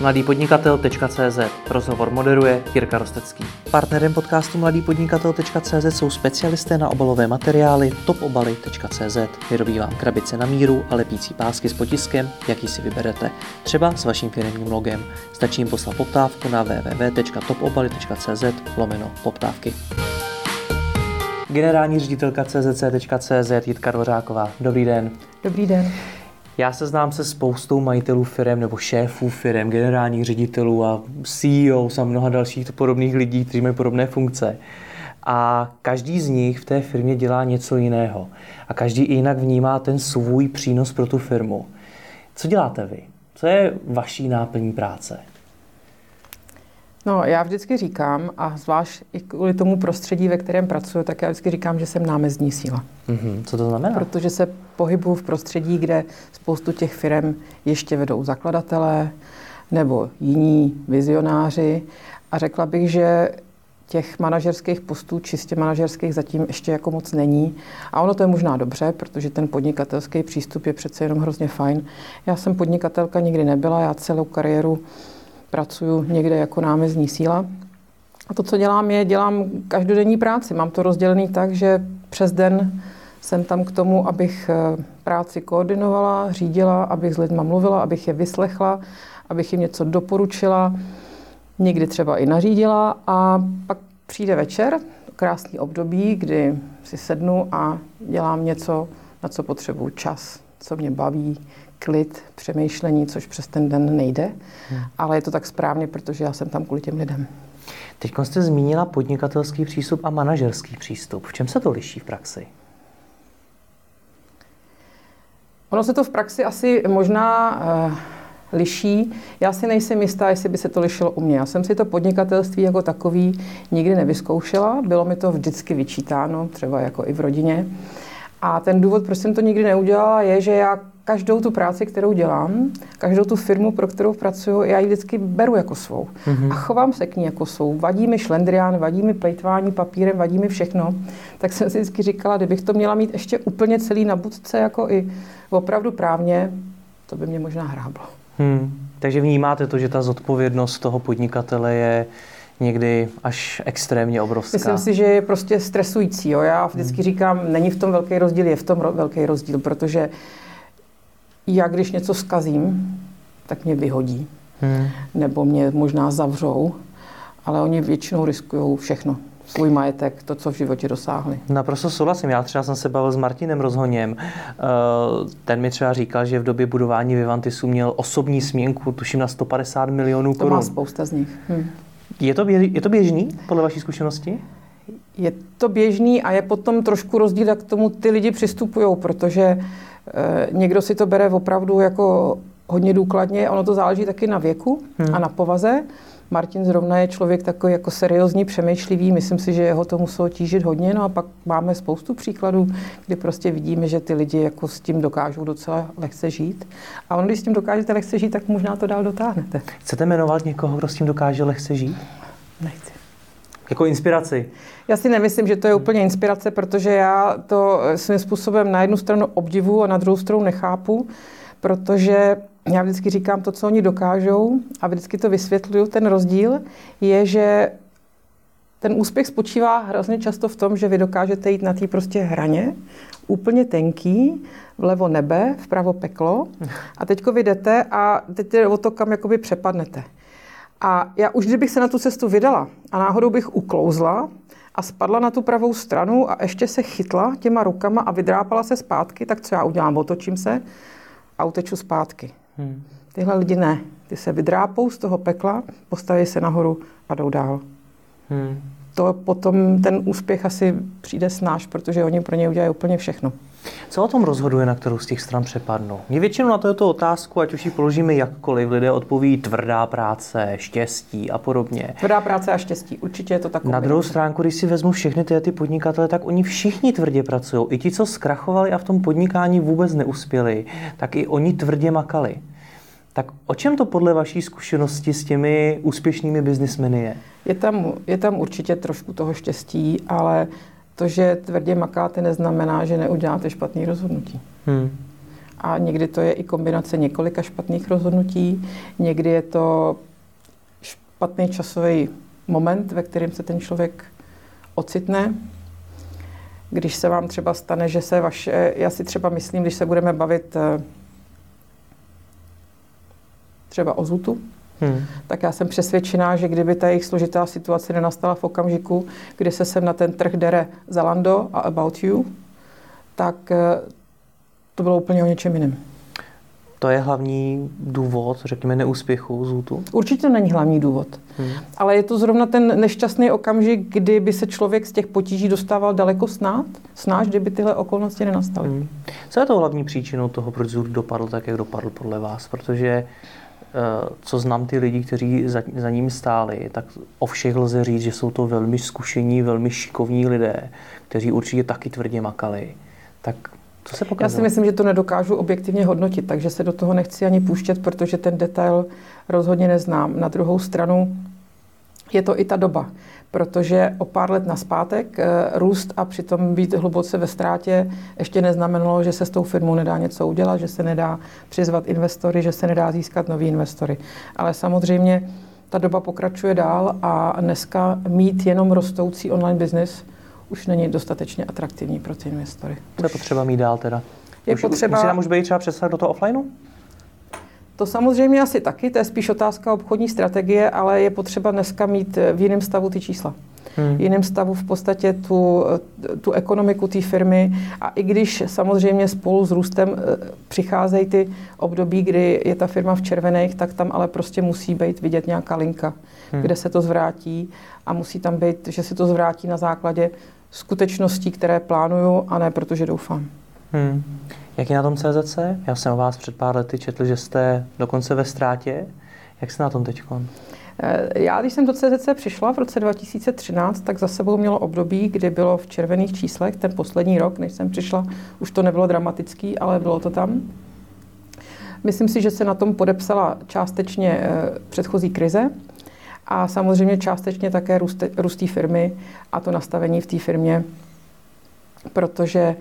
mladýpodnikatel.cz Rozhovor moderuje Jirka Rostecký. Partnerem podcastu mladýpodnikatel.cz jsou specialisté na obalové materiály topobaly.cz. Vyrobí vám krabice na míru a lepící pásky s potiskem, jaký si vyberete. Třeba s vaším firmním logem. Stačí jim poslat poptávku na www.topobaly.cz lomeno poptávky. Generální ředitelka CZC.cz Jitka Dvořáková. Dobrý den. Dobrý den. Já se znám se spoustou majitelů firm nebo šéfů firm, generálních ředitelů a CEO a mnoha dalších podobných lidí, kteří mají podobné funkce. A každý z nich v té firmě dělá něco jiného. A každý jinak vnímá ten svůj přínos pro tu firmu. Co děláte vy? Co je vaší náplní práce? No, já vždycky říkám, a zvlášť i kvůli tomu prostředí, ve kterém pracuji, tak já vždycky říkám, že jsem námezní síla. Mm-hmm. Co to znamená? Protože se pohybuju v prostředí, kde spoustu těch firm ještě vedou zakladatelé nebo jiní vizionáři. A řekla bych, že těch manažerských postů, čistě manažerských, zatím ještě jako moc není. A ono to je možná dobře, protože ten podnikatelský přístup je přece jenom hrozně fajn. Já jsem podnikatelka nikdy nebyla, já celou kariéru pracuji někde jako námezní síla. A to, co dělám, je, dělám každodenní práci. Mám to rozdělený tak, že přes den jsem tam k tomu, abych eh, práci koordinovala, řídila, abych s lidma mluvila, abych je vyslechla, abych jim něco doporučila, někdy třeba i nařídila a pak přijde večer, krásný období, kdy si sednu a dělám něco, na co potřebuju čas, co mě baví, klid, přemýšlení, což přes ten den nejde, hmm. ale je to tak správně, protože já jsem tam kvůli těm lidem. Teď jste zmínila podnikatelský přístup a manažerský přístup. V čem se to liší v praxi? Ono se to v praxi asi možná uh, liší. Já si nejsem jistá, jestli by se to lišilo u mě. Já jsem si to podnikatelství jako takový nikdy nevyzkoušela. Bylo mi to vždycky vyčítáno, třeba jako i v rodině. A ten důvod, proč jsem to nikdy neudělala, je, že já každou tu práci, kterou dělám, každou tu firmu, pro kterou pracuji, já ji vždycky beru jako svou. Mm-hmm. A chovám se k ní jako svou. Vadí mi šlendrián, vadí mi plejtvání papírem, vadí mi všechno. Tak jsem si vždycky říkala, kdybych to měla mít ještě úplně celý na budce, jako i opravdu právně, to by mě možná hráblo. Hmm. Takže vnímáte to, že ta zodpovědnost toho podnikatele je někdy až extrémně obrovská. Myslím si, že je prostě stresující. Jo? Já vždycky hmm. říkám, není v tom velký rozdíl, je v tom velký rozdíl, protože já když něco skazím, tak mě vyhodí. Hmm. Nebo mě možná zavřou, ale oni většinou riskují všechno svůj majetek, to, co v životě dosáhli. Naprosto souhlasím. Já třeba jsem se bavil s Martinem Rozhoněm. Eh, ten mi třeba říkal, že v době budování Vivantisu měl osobní směnku, tuším na 150 milionů korun. To má spousta z nich. Hm. Je, to běž, je to běžný, podle vaší zkušenosti? Je to běžný a je potom trošku rozdíl, jak k tomu ty lidi přistupují, protože e, někdo si to bere opravdu jako hodně důkladně. Ono to záleží taky na věku hmm. a na povaze. Martin zrovna je člověk takový jako seriózní, přemýšlivý, myslím si, že jeho to muselo tížit hodně, no a pak máme spoustu příkladů, kdy prostě vidíme, že ty lidi jako s tím dokážou docela lehce žít. A on, když s tím dokážete lehce žít, tak možná to dál dotáhnete. Chcete jmenovat někoho, kdo s tím dokáže lehce žít? Nechci. Jako inspiraci? Já si nemyslím, že to je úplně inspirace, protože já to svým způsobem na jednu stranu obdivu a na druhou stranu nechápu, protože já vždycky říkám to, co oni dokážou a vždycky to vysvětluju. Ten rozdíl je, že ten úspěch spočívá hrozně často v tom, že vy dokážete jít na té prostě hraně, úplně tenký, vlevo nebe, vpravo peklo a teďko vy jdete a teď jde o to, kam jakoby přepadnete. A já už kdybych se na tu cestu vydala a náhodou bych uklouzla a spadla na tu pravou stranu a ještě se chytla těma rukama a vydrápala se zpátky, tak co já udělám? Otočím se a uteču zpátky. Hmm. Tyhle lidi ne. Ty se vydrápou z toho pekla, postaví se nahoru a jdou dál. Hmm. To potom ten úspěch asi přijde snáš, protože oni pro ně udělají úplně všechno. Co o tom rozhoduje, na kterou z těch stran přepadnou? Mě většinou na tuto otázku, ať už ji položíme jakkoliv, lidé odpoví tvrdá práce, štěstí a podobně. Tvrdá práce a štěstí, určitě je to tak. Na druhou stránku, když si vezmu všechny ty, ty podnikatele, tak oni všichni tvrdě pracují. I ti, co zkrachovali a v tom podnikání vůbec neuspěli, tak i oni tvrdě makali. Tak o čem to podle vaší zkušenosti s těmi úspěšnými biznismeny je? Je tam, je tam určitě trošku toho štěstí, ale to, že tvrdě makáte, neznamená, že neuděláte špatný rozhodnutí. Hmm. A někdy to je i kombinace několika špatných rozhodnutí, někdy je to špatný časový moment, ve kterém se ten člověk ocitne. Když se vám třeba stane, že se vaše, já si třeba myslím, když se budeme bavit eh, třeba o Zutu, Hmm. Tak já jsem přesvědčená, že kdyby ta jejich složitá situace nenastala v okamžiku, kdy se sem na ten trh dere Zalando a About You, tak eh, to bylo úplně o něčem jiném. To je hlavní důvod, řekněme, neúspěchu Zůtu? Určitě není hlavní důvod. Hmm. Ale je to zrovna ten nešťastný okamžik, kdy by se člověk z těch potíží dostával daleko snad, snáš, kdyby tyhle okolnosti nenastaly. Hmm. Co je to hlavní příčinou toho, proč Zůt dopadl tak, jak dopadl podle vás? Protože co znám ty lidi, kteří za, za ním stáli, tak o všech lze říct, že jsou to velmi zkušení, velmi šikovní lidé, kteří určitě taky tvrdě makali. Tak co se pokazalo? Já si myslím, že to nedokážu objektivně hodnotit, takže se do toho nechci ani půjštět, protože ten detail rozhodně neznám. Na druhou stranu je to i ta doba protože o pár let naspátek eh, růst a přitom být hluboce ve ztrátě ještě neznamenalo, že se s tou firmou nedá něco udělat, že se nedá přizvat investory, že se nedá získat nový investory. Ale samozřejmě ta doba pokračuje dál a dneska mít jenom rostoucí online business už není dostatečně atraktivní pro ty investory. Co je potřeba mít dál teda? Je už, potřeba... Musí nám už být třeba přesah do toho offlineu? To samozřejmě asi taky, to je spíš otázka obchodní strategie, ale je potřeba dneska mít v jiném stavu ty čísla. Hmm. jiném stavu v podstatě tu, tu ekonomiku té firmy a i když samozřejmě spolu s růstem eh, přicházejí ty období, kdy je ta firma v červených, tak tam ale prostě musí být vidět nějaká linka, hmm. kde se to zvrátí a musí tam být, že se to zvrátí na základě skutečností, které plánuju a ne protože doufám. Hmm. Jak je na tom CZC? Já jsem o vás před pár lety četl, že jste dokonce ve ztrátě. Jak jste na tom teď? Eh, já, když jsem do CZC přišla v roce 2013, tak za sebou mělo období, kdy bylo v červených číslech, ten poslední rok, než jsem přišla, už to nebylo dramatický, ale bylo to tam. Myslím si, že se na tom podepsala částečně eh, předchozí krize a samozřejmě částečně také růst té firmy a to nastavení v té firmě, protože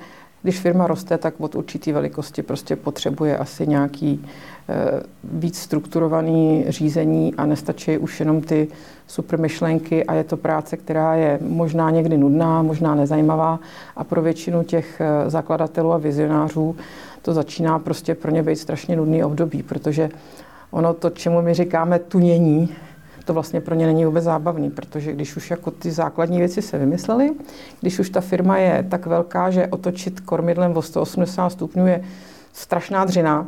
když firma roste, tak od určité velikosti prostě potřebuje asi nějaký e, víc strukturovaný řízení a nestačí už jenom ty super myšlenky a je to práce, která je možná někdy nudná, možná nezajímavá. A pro většinu těch eh, zakladatelů a vizionářů to začíná prostě pro ně být strašně nudný období, protože ono to, čemu my říkáme tunění, to vlastně pro ně není vůbec zábavný, protože když už jako ty základní věci se vymyslely, když už ta firma je tak velká, že otočit kormidlem o 180 stupňů je strašná dřina,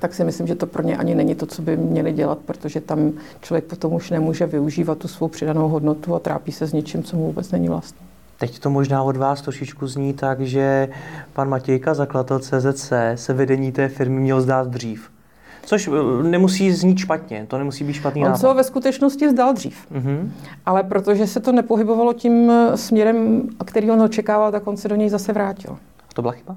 tak si myslím, že to pro ně ani není to, co by měli dělat, protože tam člověk potom už nemůže využívat tu svou přidanou hodnotu a trápí se s něčím, co mu vůbec není vlastní. Teď to možná od vás trošičku zní tak, že pan Matějka, zakladatel CZC, se vedení té firmy měl zdát dřív. Což eh, nemusí znít špatně, to nemusí být špatný On nápad. se ho ve skutečnosti zdal dřív. Mm-hmm. Ale protože se to nepohybovalo tím eh, směrem, který on očekával, tak on se do něj zase vrátil. A to byla chyba?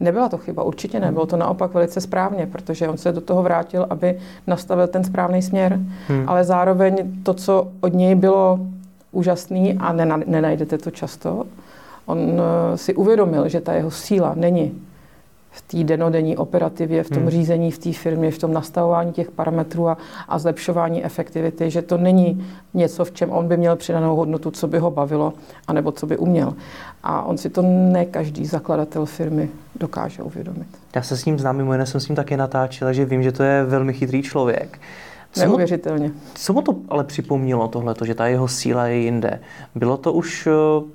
Nebyla to chyba, určitě ne. Bylo to naopak velice správně, protože on se do toho vrátil, aby nastavil ten správný směr. Hmm. Ale zároveň to, co od něj bylo úžasný a nenajdete to často, on eh, si uvědomil, že ta jeho síla není v té denodenní operativě, v tom hmm. řízení v té firmě, v tom nastavování těch parametrů a, a zlepšování efektivity, že to není něco, v čem on by měl přidanou hodnotu, co by ho bavilo, anebo co by uměl. A on si to ne každý zakladatel firmy dokáže uvědomit. Já se s ním znám, mimo jiné jsem s ním také natáčela, že vím, že to je velmi chytrý člověk. Co Neuvěřitelně. Mu, co mu to ale připomnělo tohle, že ta jeho síla je jinde? Bylo to už eh,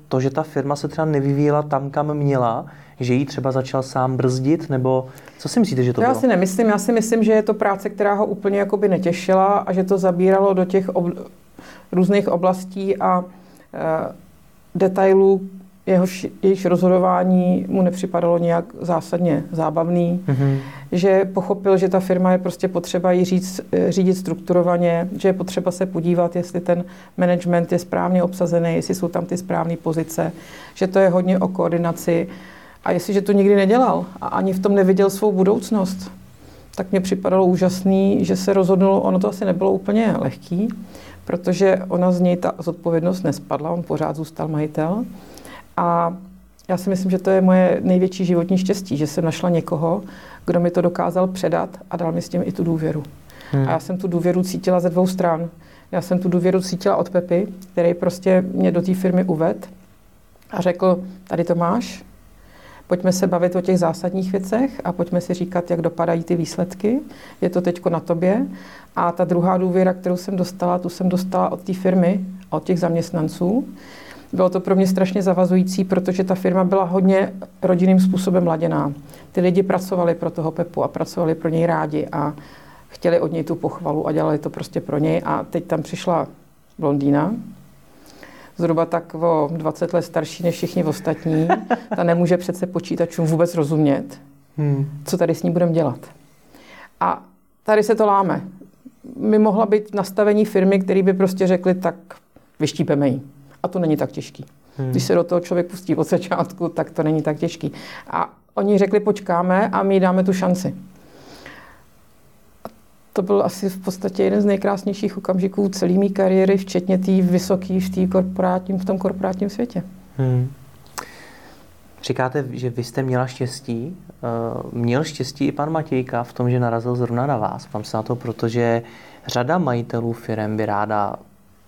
to, že ta firma se třeba nevyvíjela tam, kam měla, že jí třeba začal sám brzdit, nebo co si myslíte, že to, to bylo? Já si nemyslím, já si myslím, že je to práce, která ho úplně jakoby netěšila a že to zabíralo do těch ob, různých oblastí a e, detailů, jehož, jejichž rozhodování mu nepřipadalo nějak zásadně zábavný, mm-hmm. že pochopil, že ta firma je prostě potřeba ji říct, eh, řídit strukturovaně, že je potřeba se podívat, jestli ten management je správně obsazený, jestli jsou tam ty správné pozice, že to je hodně o koordinaci a jestliže to nikdy nedělal a ani v tom neviděl svou budoucnost, tak mě připadalo úžasný, že se rozhodnul, ono to asi nebylo úplně lehký, protože ona z něj ta zodpovědnost nespadla, on pořád zůstal majitel. A já si myslím, že to je moje největší životní štěstí, že jsem našla někoho, kdo mi to dokázal předat a dal mi s tím i tu důvěru. Hmm. A já jsem tu důvěru cítila ze dvou stran. Já jsem tu důvěru cítila od Pepy, který prostě mě do té firmy uved a řekl, tady to máš, pojďme se bavit o těch zásadních věcech a pojďme si říkat, jak dopadají ty výsledky. Je to teď na tobě. A ta druhá důvěra, kterou jsem dostala, tu jsem dostala od té firmy, od těch zaměstnanců. Bylo to pro mě strašně zavazující, protože ta firma byla hodně rodinným způsobem laděná. Ty lidi pracovali pro toho Pepu a pracovali pro něj rádi a chtěli od něj tu pochvalu a dělali to prostě pro něj. A teď tam přišla blondýna, zhruba tak o 20 let starší než všichni ostatní. Ta nemůže přece počítačům vůbec rozumět, hmm. co tady s ní budeme dělat. A tady se to láme. My mohla být nastavení firmy, které by prostě řekli, tak vyštípeme ji. A to není tak těžký. Hmm. Když se do toho člověk pustí od začátku, tak to není tak těžký. A oni řekli, počkáme a my dáme tu šanci to byl asi v podstatě jeden z nejkrásnějších okamžiků celé mé kariéry, včetně té vysoké v, korporátním, v tom korporátním světě. Hmm. Říkáte, že vy jste měla štěstí. Eh, měl štěstí i pan Matějka v tom, že narazil zrovna na vás. Pám se na to, protože řada majitelů firm by ráda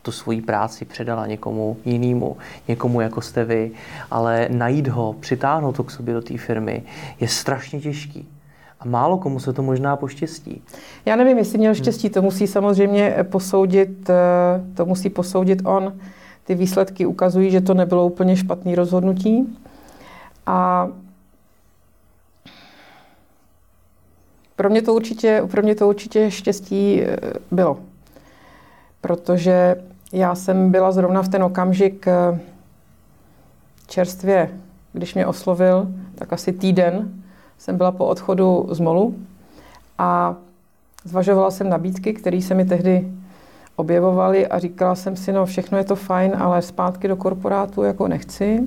tu svoji práci předala někomu jinému, někomu jako jste vy, ale najít ho, přitáhnout to k sobě do té firmy je strašně těžký. A málo komu se to možná poštěstí. Já nevím, jestli měl štěstí, to musí samozřejmě posoudit, eh, to musí posoudit on. Ty výsledky ukazují, že to nebylo úplně špatné rozhodnutí. A pro mě to určitě, pro mě to určitě štěstí eh, bylo. Protože já jsem byla zrovna v ten okamžik eh, čerstvě, když mě oslovil, tak asi týden jsem byla po odchodu z MOLu a zvažovala jsem nabídky, které se mi tehdy objevovaly a říkala jsem si, no všechno je to fajn, ale zpátky do korporátu jako nechci.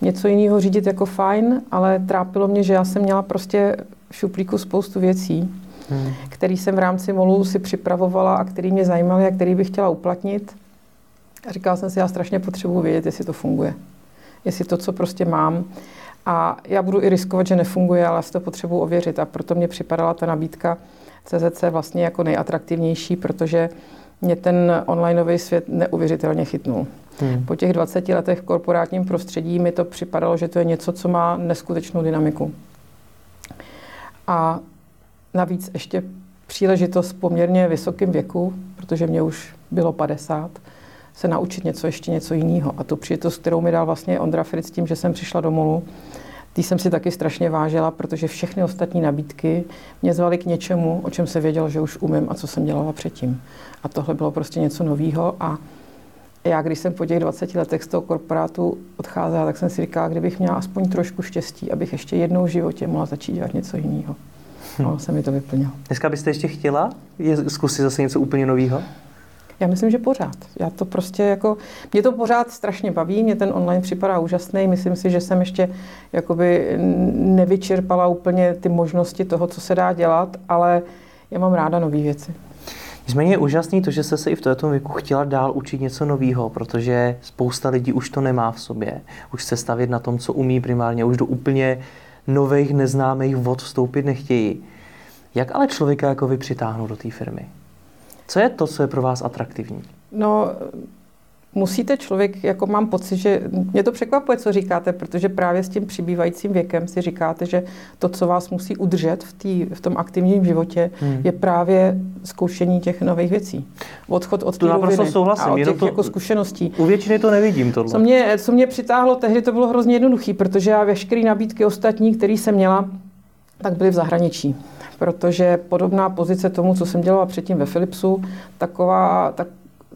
Něco jiného řídit jako fajn, ale trápilo mě, že já jsem měla prostě v šuplíku spoustu věcí, hmm. které jsem v rámci MOLu si připravovala a které mě zajímaly a které bych chtěla uplatnit. A říkala jsem si, já strašně potřebuji vědět, jestli to funguje. Jestli to, co prostě mám, a já budu i riskovat, že nefunguje, ale si to potřebuji ověřit. A proto mě připadala ta nabídka CZC vlastně jako nejatraktivnější, protože mě ten onlineový svět neuvěřitelně chytnul. Hmm. Po těch 20 letech v korporátním prostředí mi to připadalo, že to je něco, co má neskutečnou dynamiku. A navíc ještě příležitost v poměrně vysokém věku, protože mě už bylo 50, se naučit něco, ještě něco jiného. A tu příležitost, kterou mi dal vlastně Ondra Fritz tím, že jsem přišla do Molu, ty jsem si taky strašně vážila, protože všechny ostatní nabídky mě zvaly k něčemu, o čem se věděl, že už umím a co jsem dělala předtím. A tohle bylo prostě něco nového a já, když jsem po těch 20 letech z toho korporátu odcházela, tak jsem si říkala, kdybych měla aspoň trošku štěstí, abych ještě jednou v životě mohla začít dělat něco jiného. Hm. No, se mi to vyplnilo. Dneska byste ještě chtěla zkusit zase něco úplně nového? Já myslím, že pořád. Já to prostě jako, mě to pořád strašně baví, mě ten online připadá úžasný. Myslím si, že jsem ještě jakoby nevyčerpala úplně ty možnosti toho, co se dá dělat, ale já mám ráda nové věci. Nicméně je úžasný to, že jste se i v tomto věku chtěla dál učit něco nového, protože spousta lidí už to nemá v sobě. Už se stavět na tom, co umí primárně, už do úplně nových, neznámých vod vstoupit nechtějí. Jak ale člověka jako vy přitáhnout do té firmy? Co je to, co je pro vás atraktivní? No, musíte člověk, jako mám pocit, že mě to překvapuje, co říkáte, protože právě s tím přibývajícím věkem si říkáte, že to, co vás musí udržet v, tý, v tom aktivním životě, hmm. je právě zkoušení těch nových věcí. Odchod od té souhlasím, a od těch to, jako zkušeností. U většiny to nevidím tohle. Co mě, co mě přitáhlo tehdy, to bylo hrozně jednoduché, protože já veškeré nabídky ostatní, které jsem měla, tak byly v zahraničí protože podobná pozice tomu, co jsem dělala předtím ve Philipsu, taková, tak,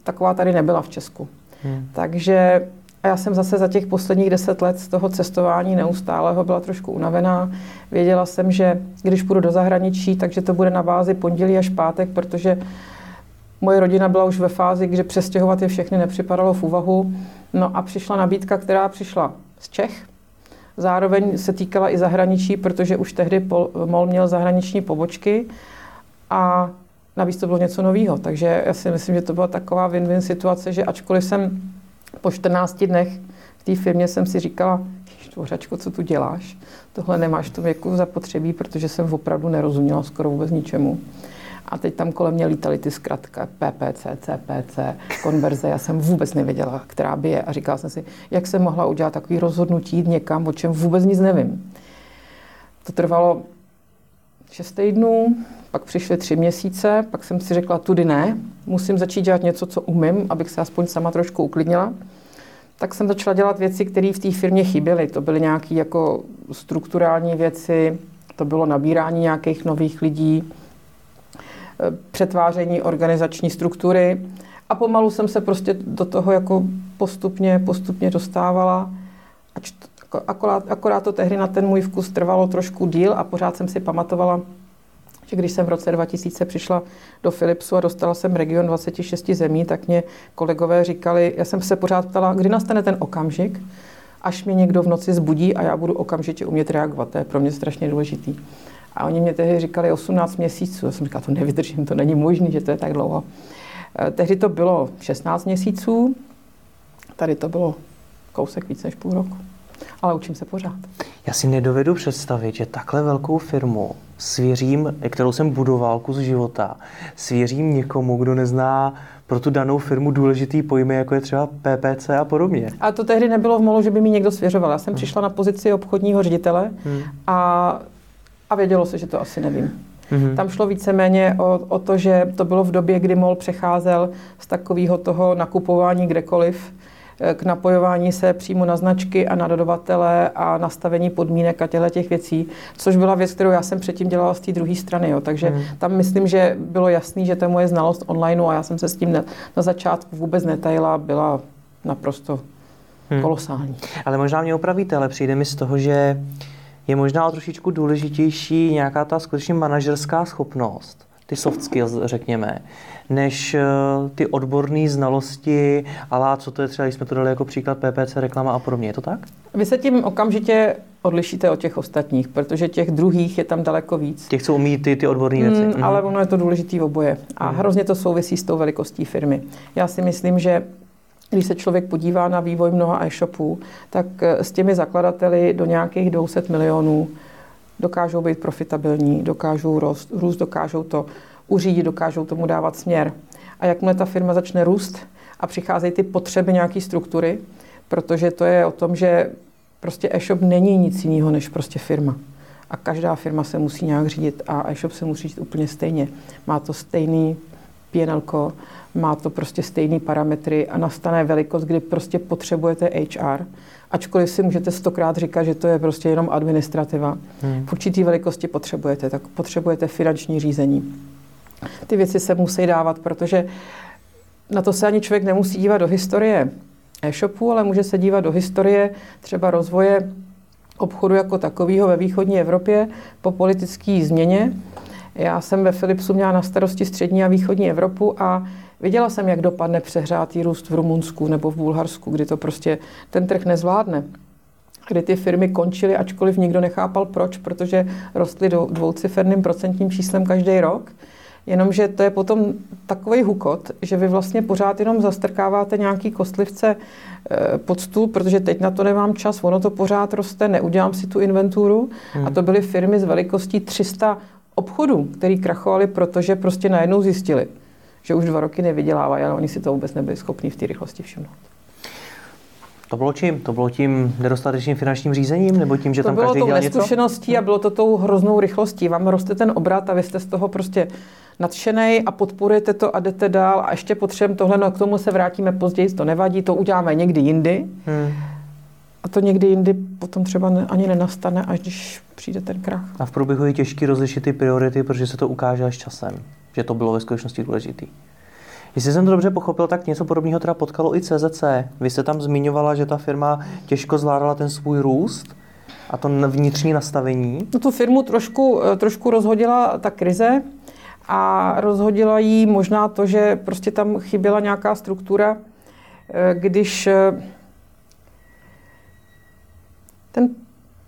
taková tady nebyla v Česku. Hmm. Takže a já jsem zase za těch posledních deset let z toho cestování neustálého byla trošku unavená. Věděla jsem, že když půjdu do zahraničí, takže to bude na bázi pondělí až pátek, protože moje rodina byla už ve fázi, kdy přestěhovat je všechny nepřipadalo v úvahu. No a přišla nabídka, která přišla z Čech, Zároveň se týkala i zahraničí, protože už tehdy MOL měl zahraniční pobočky a navíc to bylo něco nového. Takže já si myslím, že to byla taková win-win situace, že ačkoliv jsem po 14 dnech v té firmě jsem si říkala, Štvořačko, co tu děláš? Tohle nemáš to jako zapotřebí, protože jsem opravdu nerozuměla skoro vůbec ničemu. A teď tam kolem mě lítaly ty zkratka PPC, CPC, konverze. Já jsem vůbec nevěděla, která by je. A říkala jsem si, jak jsem mohla udělat takový rozhodnutí jít někam, o čem vůbec nic nevím. To trvalo šest týdnů, pak přišly tři měsíce, pak jsem si řekla, tudy ne, musím začít dělat něco, co umím, abych se aspoň sama trošku uklidnila. Tak jsem začala dělat věci, které v té firmě chyběly. To byly nějaké jako strukturální věci, to bylo nabírání nějakých nových lidí, přetváření organizační struktury a pomalu jsem se prostě do toho jako postupně, postupně dostávala. Akorát, akorát to tehdy na ten můj vkus trvalo trošku díl a pořád jsem si pamatovala, že když jsem v roce 2000 přišla do Philipsu a dostala jsem region 26 zemí, tak mě kolegové říkali, já jsem se pořád ptala, kdy nastane ten okamžik, až mě někdo v noci zbudí a já budu okamžitě umět reagovat. To je pro mě strašně důležitý. A oni mě tehdy říkali 18 měsíců. Já jsem říkala, to nevydržím, to není možné, že to je tak dlouho. Eh, tehdy to bylo 16 měsíců, tady to bylo kousek víc než půl roku. Ale učím se pořád. Já si nedovedu představit, že takhle velkou firmu svěřím, kterou jsem budoval kus života, svěřím někomu, kdo nezná pro tu danou firmu důležitý pojmy, jako je třeba PPC a podobně. A to tehdy nebylo v molu, že by mi někdo svěřoval. Já jsem hmm. přišla na pozici obchodního ředitele hmm. a a vědělo se, že to asi nevím. Mm-hmm. Tam šlo víceméně o, o to, že to bylo v době, kdy MOL přecházel z takového toho nakupování kdekoliv eh, k napojování se přímo na značky a na dodavatele a nastavení podmínek a těchto těch věcí, což byla věc, kterou já jsem předtím dělala z té druhé strany. Jo. Takže mm. tam myslím, že bylo jasný, že to je moje znalost online a já jsem se s tím ne, na začátku vůbec netajila, byla naprosto mm. kolosální. Ale možná mě opravíte, ale přijde mi z toho, že je možná o trošičku důležitější nějaká ta skutečně manažerská schopnost, ty soft skills, řekněme, než eh, ty odborné znalosti, ale co to je třeba, když jsme to dali jako příklad PPC, reklama a podobně. Je to tak? Vy se tím okamžitě odlišíte od těch ostatních, protože těch druhých je tam daleko víc. Těch, co umí ty, ty odborné věci. Mm, ale ono je to důležitý v oboje. A mm. hrozně to souvisí s tou velikostí firmy. Já si myslím, že když se člověk podívá na vývoj mnoha e-shopů, tak eh, s těmi zakladateli do nějakých 200 milionů dokážou být profitabilní, dokážou růst, růst, dokážou to uřídit, dokážou tomu dávat směr. A jakmile ta firma začne růst a přicházejí ty potřeby nějaké struktury, protože to je o tom, že prostě e-shop není nic jiného než prostě firma. A každá firma se musí nějak řídit a e-shop se musí řídit úplně stejně. Má to stejný PNL, má to prostě stejné parametry a nastane velikost, kdy prostě potřebujete HR. Ačkoliv si můžete stokrát říkat, že to je prostě jenom administrativa. Hmm. V určitý velikosti potřebujete, tak potřebujete finanční řízení. Ty věci se musí dávat, protože na to se ani člověk nemusí dívat do historie e-shopu, ale může se dívat do historie třeba rozvoje obchodu jako takového ve východní Evropě po politické změně. Já jsem ve Philipsu měla na starosti střední a východní Evropu a Viděla jsem, jak dopadne přehrátý růst v Rumunsku nebo v Bulharsku, kdy to prostě ten trh nezvládne kdy ty firmy končily, ačkoliv nikdo nechápal proč, protože rostly do dvouciferným procentním číslem každý rok. Jenomže to je potom takový hukot, že vy vlastně pořád jenom zastrkáváte nějaký kostlivce eh, pod stůl, protože teď na to nemám čas, ono to pořád roste, neudělám si tu inventuru. Hmm. A to byly firmy s velikostí 300 obchodů, které krachovaly, protože prostě najednou zjistili, že už dva roky nevydělávají, ale oni si to vůbec nebyli schopni v té rychlosti všimnout. To bylo čím? To bylo tím nedostatečným finančním řízením, nebo tím, že to tam bylo každý tou neskušeností a bylo to tou hroznou rychlostí. Vám roste ten obrat a vy jste z toho prostě nadšený a podporujete to a jdete dál a ještě potřebujeme tohle, no k tomu se vrátíme později, to nevadí, to uděláme někdy jindy. Hmm. A to někdy jindy potom třeba ani nenastane, až když přijde ten krach. A v průběhu je těžké rozlišit ty priority, protože se to ukáže až časem že to bylo ve skutečnosti důležitý. Jestli jsem to dobře pochopil, tak něco podobného teda potkalo i CZC. Vy jste tam zmiňovala, že ta firma těžko zvládala ten svůj růst a to vnitřní nastavení. No tu firmu trošku, eh, trošku rozhodila ta krize a rozhodila jí možná to, že prostě tam chyběla nějaká struktura, eh, když eh, ten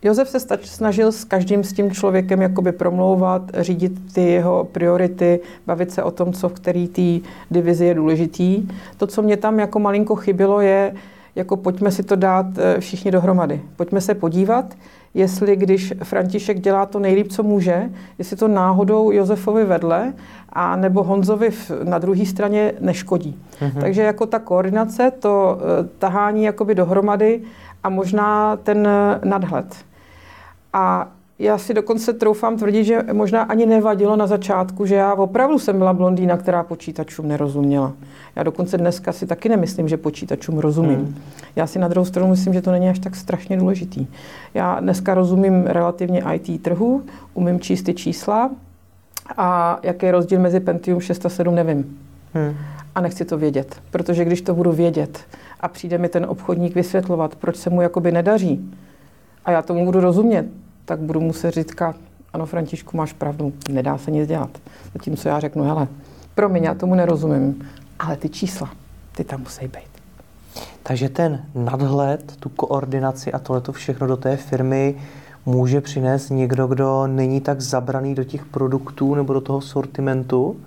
Josef se stač, snažil s každým s tím člověkem jakoby promlouvat, řídit ty jeho priority, bavit se o tom, co v který té divizi je důležitý. To, co mě tam jako malinko chybilo, je, jako pojďme si to dát eh, všichni dohromady. Pojďme se podívat, jestli když František dělá to nejlíp, co může, jestli to náhodou Josefovi vedle a nebo Honzovi na druhé straně neškodí. Mm-hmm. Takže jako ta koordinace, to eh, tahání jakoby dohromady a možná ten nadhled. A já si dokonce troufám tvrdit, že možná ani nevadilo na začátku, že já opravdu jsem byla blondýna, která počítačům nerozuměla. Já dokonce dneska si taky nemyslím, že počítačům rozumím. Hmm. Já si na druhou stranu myslím, že to není až tak strašně důležitý. Já dneska rozumím relativně IT trhu, umím číst ty čísla a jaký je rozdíl mezi Pentium 6 a 7, nevím. Hmm. A nechci to vědět, protože když to budu vědět a přijde mi ten obchodník vysvětlovat, proč se mu jakoby nedaří, a já tomu budu rozumět, tak budu muset říkat, ano, Františku, máš pravdu, nedá se nic dělat. Zatímco já řeknu, hele, promiň, já tomu nerozumím, ale ty čísla, ty tam musí být. Takže ten nadhled, tu koordinaci a tohleto všechno do té firmy může přinést někdo, kdo není tak zabraný do těch produktů nebo do toho sortimentu,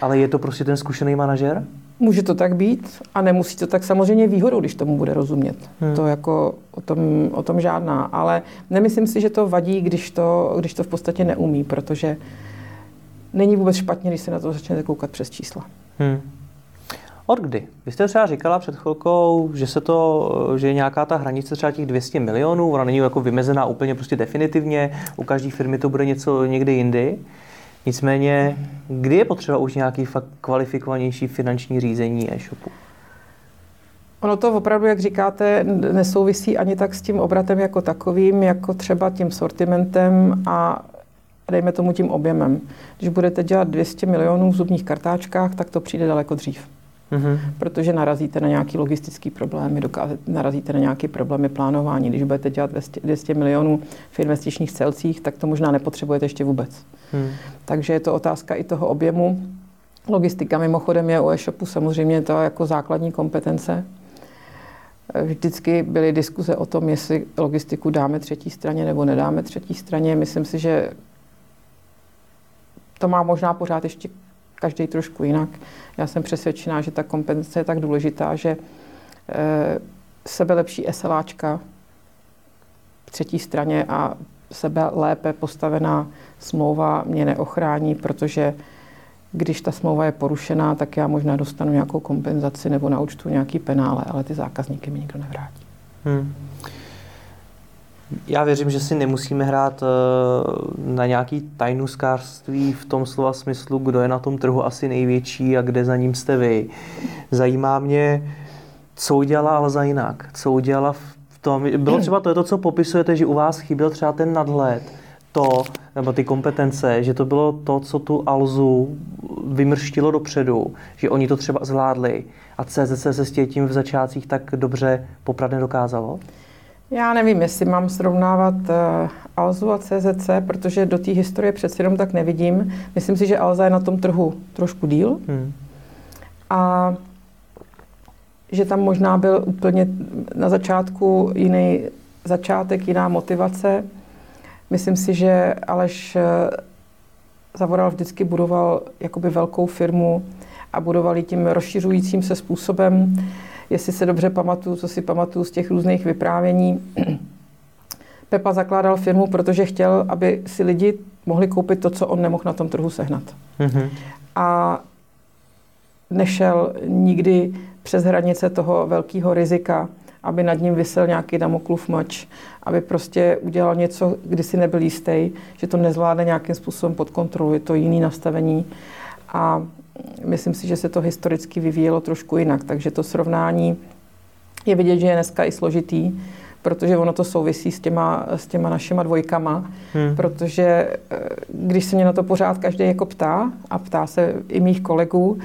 ale je to prostě ten zkušený manažer? Může to tak být a nemusí to tak samozřejmě výhodou, když tomu bude rozumět. Hmm. To jako o tom, o tom žádná. Ale nemyslím si, že to vadí, když to, když to v podstatě neumí, protože není vůbec špatně, když se na to začnete koukat přes čísla. Hmm. Od kdy? Vy jste třeba říkala před chvilkou, že se to, že je nějaká ta hranice třeba těch 200 milionů, ona není jako vymezená úplně prostě definitivně, u každé firmy to bude něco někde jindy. Nicméně, kdy je potřeba už nějaký fakt kvalifikovanější finanční řízení e-shopu? Ono to opravdu, jak říkáte, nesouvisí ani tak s tím obratem jako takovým, jako třeba tím sortimentem a dejme tomu tím objemem. Když budete dělat 200 milionů v zubních kartáčkách, tak to přijde daleko dřív. Mm-hmm. Protože narazíte na nějaký logistický problémy, narazíte na nějaké problémy plánování. Když budete dělat 200, 200 milionů v investičních celcích, tak to možná nepotřebujete ještě vůbec. Mm. Takže je to otázka i toho objemu. Logistika mimochodem je u e-shopu samozřejmě to jako základní kompetence. Vždycky byly diskuze o tom, jestli logistiku dáme třetí straně nebo nedáme třetí straně. Myslím si, že to má možná pořád ještě každý trošku jinak. Já jsem přesvědčená, že ta kompetence je tak důležitá, že e, sebe lepší SLAčka třetí straně a sebe lépe postavená smlouva mě neochrání, protože když ta smlouva je porušená, tak já možná dostanu nějakou kompenzaci nebo na účtu nějaký penále, ale ty zákazníky mi nikdo nevrátí. Hmm. Já věřím, že si nemusíme hrát eh, na nějaký tajnuskářství v tom slova smyslu, kdo je na tom trhu asi největší a kde za ním jste vy. Zajímá mě, co udělala Alza jinak, co udělala v tom, bylo třeba to, to, co popisujete, že u vás chyběl třeba ten nadhled, to, nebo ty kompetence, že to bylo to, co tu Alzu vymrštilo dopředu, že oni to třeba zvládli a CZC se s tím v začátcích tak dobře poprat nedokázalo? Já nevím, jestli mám srovnávat uh, Alzu a CZC, protože do té historie přeci jenom tak nevidím. Myslím si, že Alza je na tom trhu trošku díl. Hmm. A že tam možná byl úplně na začátku jiný začátek, jiná motivace. Myslím si, že Aleš eh, Zavoral vždycky budoval jakoby velkou firmu a budoval ji tím rozšiřujícím se způsobem jestli se dobře pamatuju, co si pamatuju z těch různých vyprávění, Pepa zakládal firmu, protože chtěl, aby si lidi mohli koupit to, co on nemohl na tom trhu sehnat. Mm-hmm. A nešel nikdy přes hranice toho velkého rizika, aby nad ním vysel nějaký damoklův mač, aby prostě udělal něco, kdy si nebyl jistý, že to nezvládne nějakým způsobem pod kontrolu, je to jiný nastavení. A myslím si, že se to historicky vyvíjelo trošku jinak, takže to srovnání je vidět, že je dneska i složitý, protože ono to souvisí s těma, s těma našima dvojkama, hmm. protože eh, když se mě na to pořád každý jako ptá a ptá se i mých kolegů,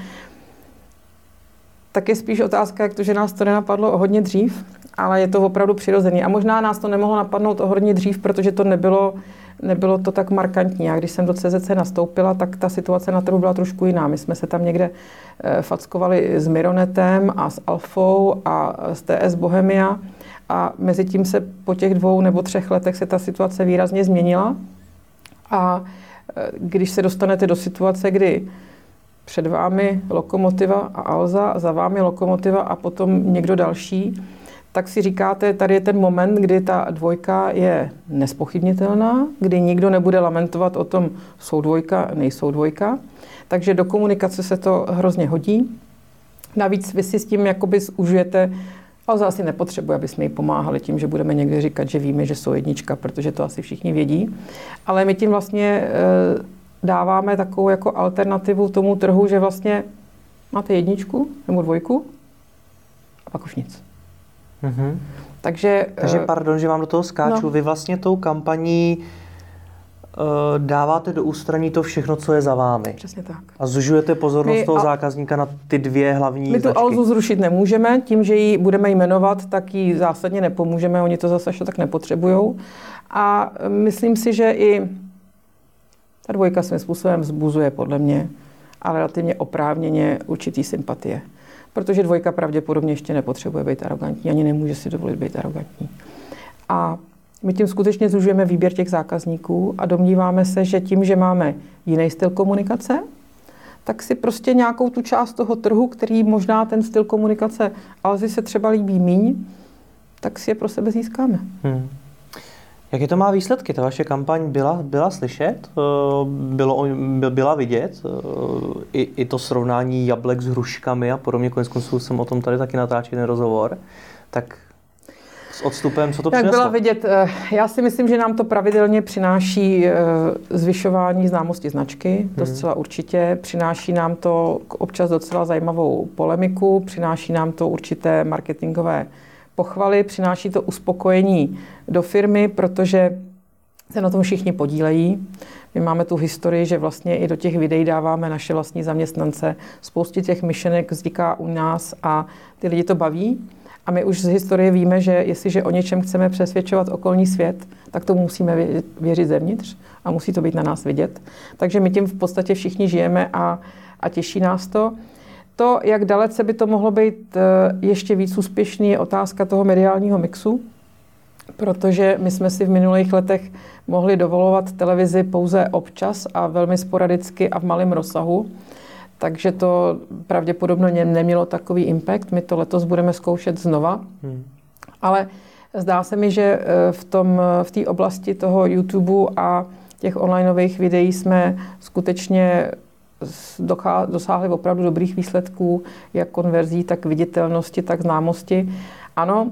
tak je spíš otázka, jak to, že nás to nenapadlo o hodně dřív, ale je to opravdu přirozený. A možná nás to nemohlo napadnout o hodně dřív, protože to nebylo nebylo to tak markantní. A když jsem do CZC nastoupila, tak ta situace na trhu byla trošku jiná. My jsme se tam někde eh, fackovali s Mironetem a s Alfou a s TS Bohemia a mezi tím se po těch dvou nebo třech letech se ta situace výrazně změnila. A eh, když se dostanete do situace, kdy před vámi lokomotiva a Alza, za vámi lokomotiva a potom někdo další, tak si říkáte, tady je ten moment, kdy ta dvojka je nespochybnitelná, kdy nikdo nebude lamentovat o tom, jsou dvojka, nejsou dvojka. Takže do komunikace se to hrozně hodí. Navíc vy si s tím jakoby užijete, ale zase nepotřebuje, aby jsme jí pomáhali tím, že budeme někde říkat, že víme, že jsou jednička, protože to asi všichni vědí. Ale my tím vlastně e, dáváme takovou jako alternativu tomu trhu, že vlastně máte jedničku nebo dvojku a pak už nic. Mm-hmm. Takže, Takže pardon, že vám do toho skáču. No. Vy vlastně tou kampaní uh, dáváte do ústraní to všechno, co je za vámi. Přesně tak. A zužujete pozornost my, toho a, zákazníka na ty dvě hlavní My tu značky. Alzu zrušit nemůžeme, tím, že ji budeme jmenovat, tak ji zásadně nepomůžeme, oni to zase až tak nepotřebují. A myslím si, že i ta dvojka svým způsobem vzbuzuje podle mě a relativně oprávněně určitý sympatie protože dvojka pravděpodobně ještě nepotřebuje být arrogantní, ani nemůže si dovolit být arrogantní. A my tím skutečně zužujeme výběr těch zákazníků a domníváme se, že tím, že máme jiný styl komunikace, tak si prostě nějakou tu část toho trhu, který možná ten styl komunikace Alzy se třeba líbí míň, tak si je pro sebe získáme. Hmm. Jaké to má výsledky? Ta vaše kampaň byla, byla slyšet? Eh, bylo, byla vidět? Eh, I, I to srovnání jablek s hruškami a podobně. Konec konců jsem o tom tady taky natáčel ten rozhovor. Tak s odstupem, co to Jak přineslo? byla vidět, eh, já si myslím, že nám to pravidelně přináší zvyšování známosti značky, to hmm. zcela určitě. Přináší nám to občas docela zajímavou polemiku, přináší nám to určité marketingové pochvaly, přináší to uspokojení do firmy, protože se na tom všichni podílejí. My máme tu historii, že vlastně i do těch videí dáváme naše vlastní zaměstnance. Spoustě těch myšlenek vzniká u nás a ty lidi to baví. A my už z historie víme, že jestliže o něčem chceme přesvědčovat okolní svět, tak to musíme věřit zevnitř a musí to být na nás vidět. Takže my tím v podstatě všichni žijeme a, a těší nás to. To, jak dalece by to mohlo být eh, ještě víc úspěšný, je otázka toho mediálního mixu, protože my jsme si v minulých letech mohli dovolovat televizi pouze občas a velmi sporadicky a v malém rozsahu. Takže to pravděpodobně nemělo takový impact. My to letos budeme zkoušet znova. Hmm. Ale zdá se mi, že eh, v, tom, v té oblasti toho YouTube a těch onlineových videí jsme skutečně dosáhli opravdu dobrých výsledků, jak konverzí, tak viditelnosti, tak známosti. Ano,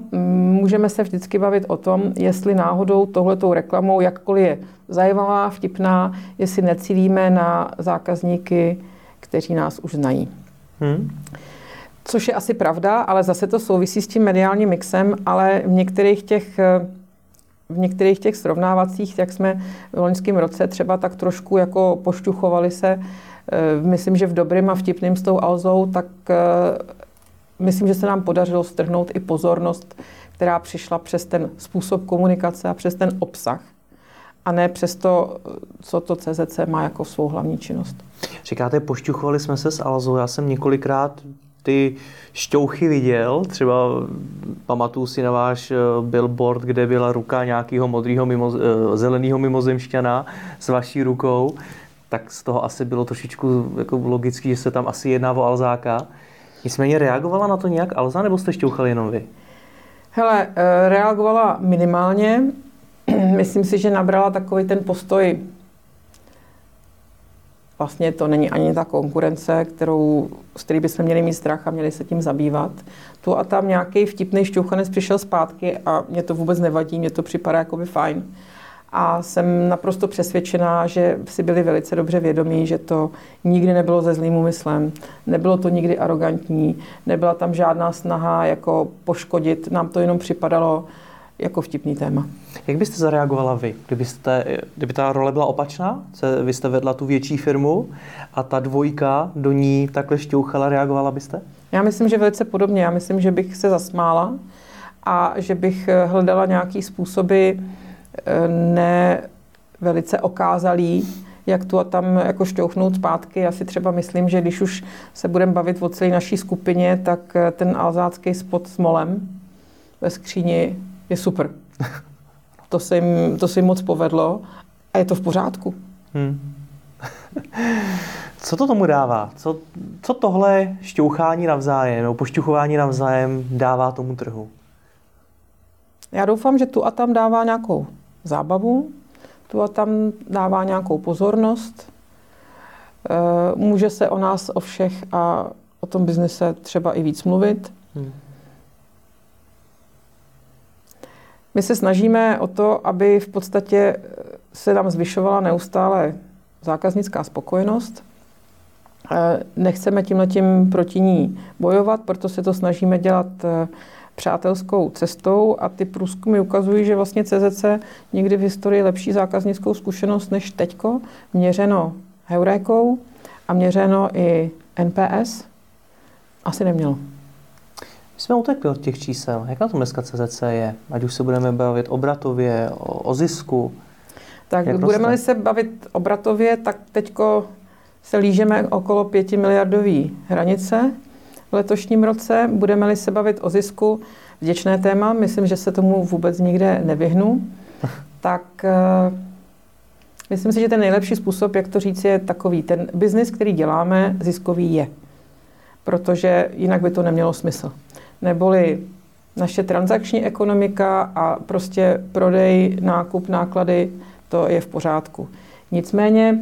můžeme se vždycky bavit o tom, jestli náhodou tohletou reklamou, jakkoliv je zajímavá, vtipná, jestli necílíme na zákazníky, kteří nás už znají. Hmm. Což je asi pravda, ale zase to souvisí s tím mediálním mixem, ale v některých těch v některých těch srovnávacích, jak jsme v loňském roce třeba tak trošku jako pošťuchovali se Eh, myslím, že v dobrým a vtipným s tou Alzou, tak eh, myslím, že se nám podařilo strhnout i pozornost, která přišla přes ten způsob komunikace a přes ten obsah a ne přes to, co to CZC má jako svou hlavní činnost. Říkáte, pošťuchovali jsme se s Alzou. Já jsem několikrát ty šťouchy viděl, třeba pamatuju si na váš eh, billboard, kde byla ruka nějakého modrého mimo, zeleného mimozemšťana s vaší rukou tak z toho asi bylo trošičku jako logický, že se tam asi jedná o Alzáka. Nicméně reagovala na to nějak Alza, nebo jste šťouchali jenom vy? Hele, eh, reagovala minimálně. Myslím si, že nabrala takový ten postoj, vlastně to není ani ta konkurence, kterou, s který bychom měli mít strach a měli se tím zabývat. Tu a tam nějaký vtipný šťouchanec přišel zpátky a mě to vůbec nevadí, mě to připadá jako by fajn a jsem naprosto přesvědčená, že si byli velice dobře vědomí, že to nikdy nebylo ze zlým úmyslem, nebylo to nikdy arrogantní, nebyla tam žádná snaha jako poškodit, nám to jenom připadalo jako vtipný téma. Jak byste zareagovala vy, kdybyste, kdyby ta role byla opačná? Vy jste vedla tu větší firmu a ta dvojka do ní takhle šťouchala, reagovala byste? Já myslím, že velice podobně. Já myslím, že bych se zasmála a že bych hledala nějaký způsoby, ne velice okázalý, jak tu a tam jako šťouchnout zpátky. Já si třeba myslím, že když už se budeme bavit o celé naší skupině, tak ten alzácký spot s molem ve skříni je super. To se jim, to se jim moc povedlo a je to v pořádku. Hmm. Co to tomu dává? Co, co tohle šťouchání navzájem nebo pošťuchování navzájem dává tomu trhu? Já doufám, že tu a tam dává nějakou zábavu, tu a tam dává nějakou pozornost. Eh, může se o nás, o všech a o tom biznise třeba i víc mluvit. Hmm. My se snažíme o to, aby v podstatě se nám zvyšovala neustále zákaznická spokojenost. Eh, nechceme tímhletím proti ní bojovat, proto se to snažíme dělat eh, přátelskou cestou a ty průzkumy ukazují, že vlastně CZC někdy v historii lepší zákaznickou zkušenost než teďko, měřeno heurékou a měřeno i NPS, asi nemělo. My jsme utekli od těch čísel. Jak na tom dneska CZC je? Ať už se budeme bavit obratově, o, o zisku. Tak budeme-li se bavit obratově, tak teďko se lížeme okolo 5 miliardový hranice v letošním roce. Budeme-li se bavit o zisku, vděčné téma, myslím, že se tomu vůbec nikde nevyhnu, tak uh, myslím si, že ten nejlepší způsob, jak to říct, je takový. Ten biznis, který děláme, ziskový je. Protože jinak by to nemělo smysl. Neboli naše transakční ekonomika a prostě prodej, nákup, náklady, to je v pořádku. Nicméně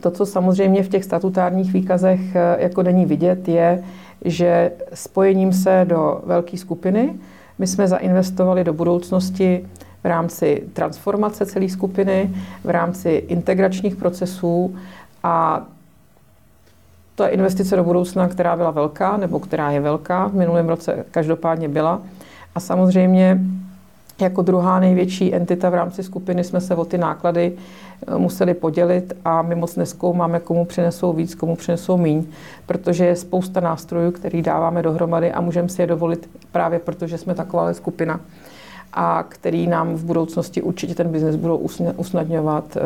to, co samozřejmě v těch statutárních výkazech eh, jako není vidět, je, že spojením se do velké skupiny my jsme zainvestovali do budoucnosti v rámci transformace celé skupiny, v rámci integračních procesů a to je investice do budoucna, která byla velká, nebo která je velká, v minulém roce každopádně byla. A samozřejmě jako druhá největší entita v rámci skupiny jsme se o ty náklady eh, museli podělit a my moc neskoumáme, komu přinesou víc, komu přinesou míň, protože je spousta nástrojů, který dáváme dohromady a můžeme si je dovolit právě protože jsme taková skupina a který nám v budoucnosti určitě ten biznes budou usnadňovat eh,